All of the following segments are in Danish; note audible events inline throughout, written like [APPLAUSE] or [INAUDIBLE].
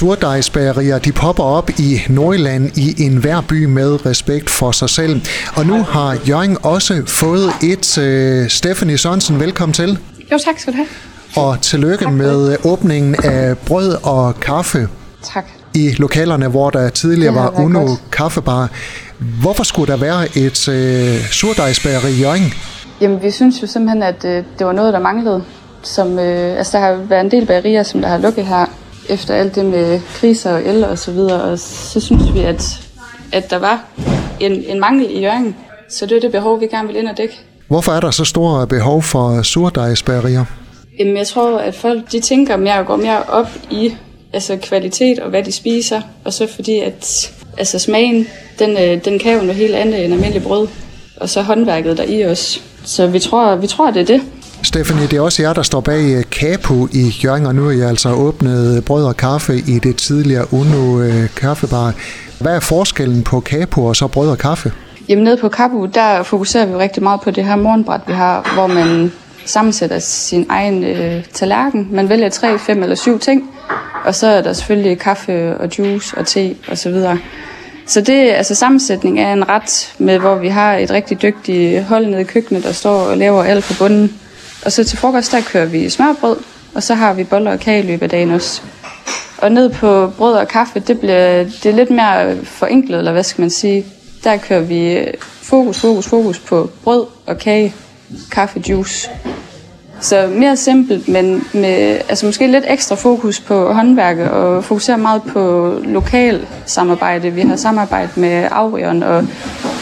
Surdejsbagerier, de popper op i Nordjylland i enhver by med respekt for sig selv. Og nu har Jørgen også fået et. Uh, Stephanie Sørensen, velkommen til. Jo, tak skal du have. Og tillykke med åbningen af brød og kaffe. Tak. I lokalerne, hvor der tidligere var Uno godt. Kaffebar. Hvorfor skulle der være et uh, surdejsbageri i Jørgen? Jamen, vi synes jo simpelthen, at uh, det var noget, der manglede. Som, uh, altså, der har været en del bagerier, som der har lukket her efter alt det med kriser og el og så videre, og så synes vi, at, at der var en, en mangel i Jørgen. Så det er det behov, vi gerne vil ind og dække. Hvorfor er der så store behov for surdejsbagerier? Jamen, jeg tror, at folk de tænker mere og går mere op i altså kvalitet og hvad de spiser, og så fordi, at altså smagen, den, øh, den kan jo noget helt andet end almindelig brød, og så håndværket der i os. Så vi tror, vi tror, det er det. Stefanie, det er også jer, der står bag øh, Kapu i Jørgen, og nu er jeg altså åbnet brød og kaffe i det tidligere Uno øh, kaffebar. Hvad er forskellen på Kapu og så brød og kaffe? Jamen nede på Kapu, der fokuserer vi rigtig meget på det her morgenbræt, vi har, hvor man sammensætter sin egen øh, tallerken. Man vælger tre, fem eller syv ting, og så er der selvfølgelig kaffe og juice og te og så videre. Så det altså sammensætning af en ret med, hvor vi har et rigtig dygtigt hold nede i køkkenet, der står og laver alt på bunden. Og så til frokost, der kører vi smørbrød, og så har vi boller og kage i løbet af dagen også. Og ned på brød og kaffe, det bliver det er lidt mere forenklet, eller hvad skal man sige. Der kører vi øh, fokus, fokus, fokus på brød og kage, kaffe, juice. Så mere simpelt, men med altså måske lidt ekstra fokus på håndværket og fokuserer meget på lokal samarbejde. Vi har samarbejdet med Aurion og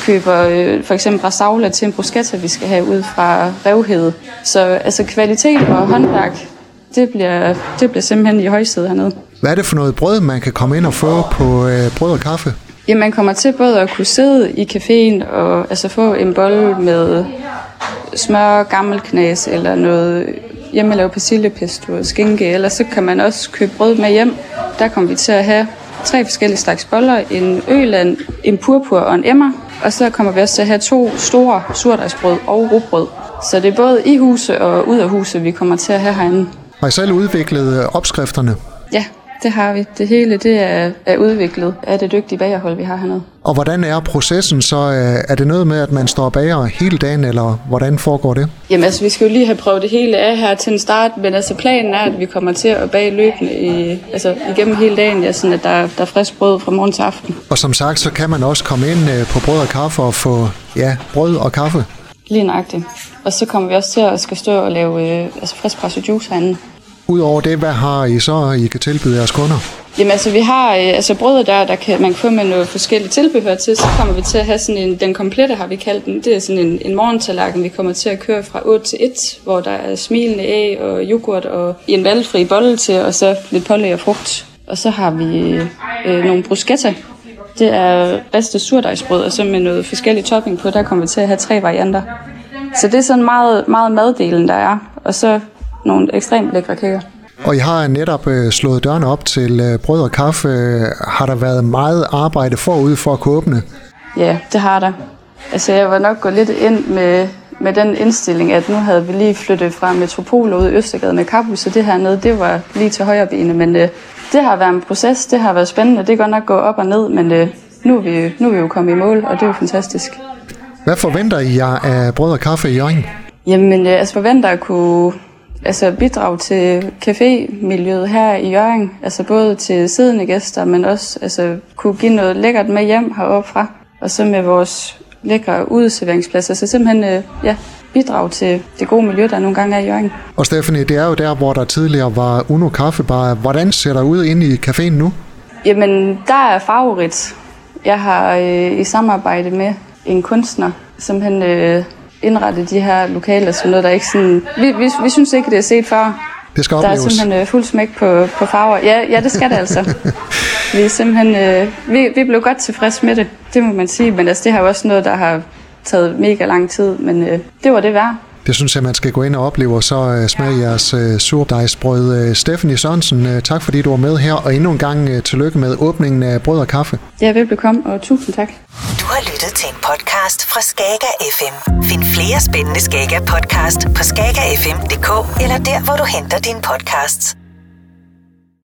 køber øh, for eksempel brasaula til en bruschetta, vi skal have ud fra Revhede. Så altså kvalitet og håndværk, det bliver, det bliver simpelthen i højsædet hernede. Hvad er det for noget brød, man kan komme ind og få på øh, brød og kaffe? Jamen, man kommer til både at kunne sidde i caféen og altså få en bolle med smør, gammelknas eller noget hjemmelavet persillepesto og skinke, eller så kan man også købe brød med hjem. Der kommer vi til at have tre forskellige slags boller, en øland, en purpur og en emmer, og så kommer vi også til at have to store surdejsbrød og rugbrød. Så det er både i huset og ud af huset, vi kommer til at have herinde. Har I selv udviklet opskrifterne? Ja, det har vi. Det hele det er, er udviklet af det dygtige bagerhold, vi har hernede. Og hvordan er processen så? Er det noget med, at man står bager hele dagen, eller hvordan foregår det? Jamen altså, vi skal jo lige have prøvet det hele af her til en start, men altså planen er, at vi kommer til at bage løbende i, altså, igennem hele dagen, ja, sådan at der, der er frisk brød fra morgen til aften. Og som sagt, så kan man også komme ind øh, på brød og kaffe og få ja, brød og kaffe. Lige nøjagtigt. Og så kommer vi også til at skal stå og lave øh, altså frisk presset juice herinde. Udover det, hvad har I så, I kan tilbyde jeres kunder? Jamen altså, vi har øh, altså brødet der, der kan, man kan få med noget forskellige tilbehør til. Så kommer vi til at have sådan en, den komplette har vi kaldt den. Det er sådan en, en morgentallakken, vi kommer til at køre fra 8 til 1, hvor der er smilende æg og yoghurt og en valgfri bolle til, og så lidt pålæg og frugt. Og så har vi øh, nogle bruschetta. Det er bedste surdejsbrød, og så med noget forskellige topping på, der kommer vi til at have tre varianter. Så det er sådan meget, meget maddelen, der er. Og så nogle ekstremt lækre kager. Og I har netop øh, slået dørene op til øh, brød og kaffe. Har der været meget arbejde forud for at kunne åbne? Ja, det har der. Altså jeg var nok gået lidt ind med, med den indstilling, at nu havde vi lige flyttet fra Metropol ud i Østergade med Kappus, så det her nede, det var lige til højre bene. Men øh, det har været en proces, det har været spændende. Det kan godt nok gå op og ned, men øh, nu, er vi, nu er vi jo kommet i mål, og det er jo fantastisk. Hvad forventer I jer af brød og kaffe i Jørgen? Jamen, jeg altså forventer at kunne altså bidrage til cafémiljøet her i Jørgen. Altså både til siddende gæster, men også altså, kunne give noget lækkert med hjem heroppe fra. Og så med vores lækre udserveringspladser. Så simpelthen øh, ja, bidrage til det gode miljø, der nogle gange er i Jørgen. Og Stephanie, det er jo der, hvor der tidligere var Uno Kaffebar. Hvordan ser der ud inde i caféen nu? Jamen, der er favorit. Jeg har øh, i samarbejde med en kunstner simpelthen øh, indrette de her lokaler som noget, der ikke sådan... Vi, vi, vi synes ikke, det er set før. Det skal opleves. Der er simpelthen øh, fuld smæk på, på farver. Ja, ja, det skal det altså. [LAUGHS] vi er simpelthen... Øh, vi, vi blev godt tilfredse med det, det må man sige. Men altså, det har jo også noget, der har taget mega lang tid. Men øh, det var det værd. Det synes jeg, man skal gå ind og opleve, og så uh, smage jeres uh, surdejsbrød. Uh, Stephanie Sørensen, uh, tak fordi du var med her, og endnu en gang uh, tillykke med åbningen af brød og kaffe. Ja, velbekomme, og tusind tak. Du har lyttet til en podcast fra Skager FM. Flere spændende Skager podcast på skagerfm.dk eller der, hvor du henter dine podcasts.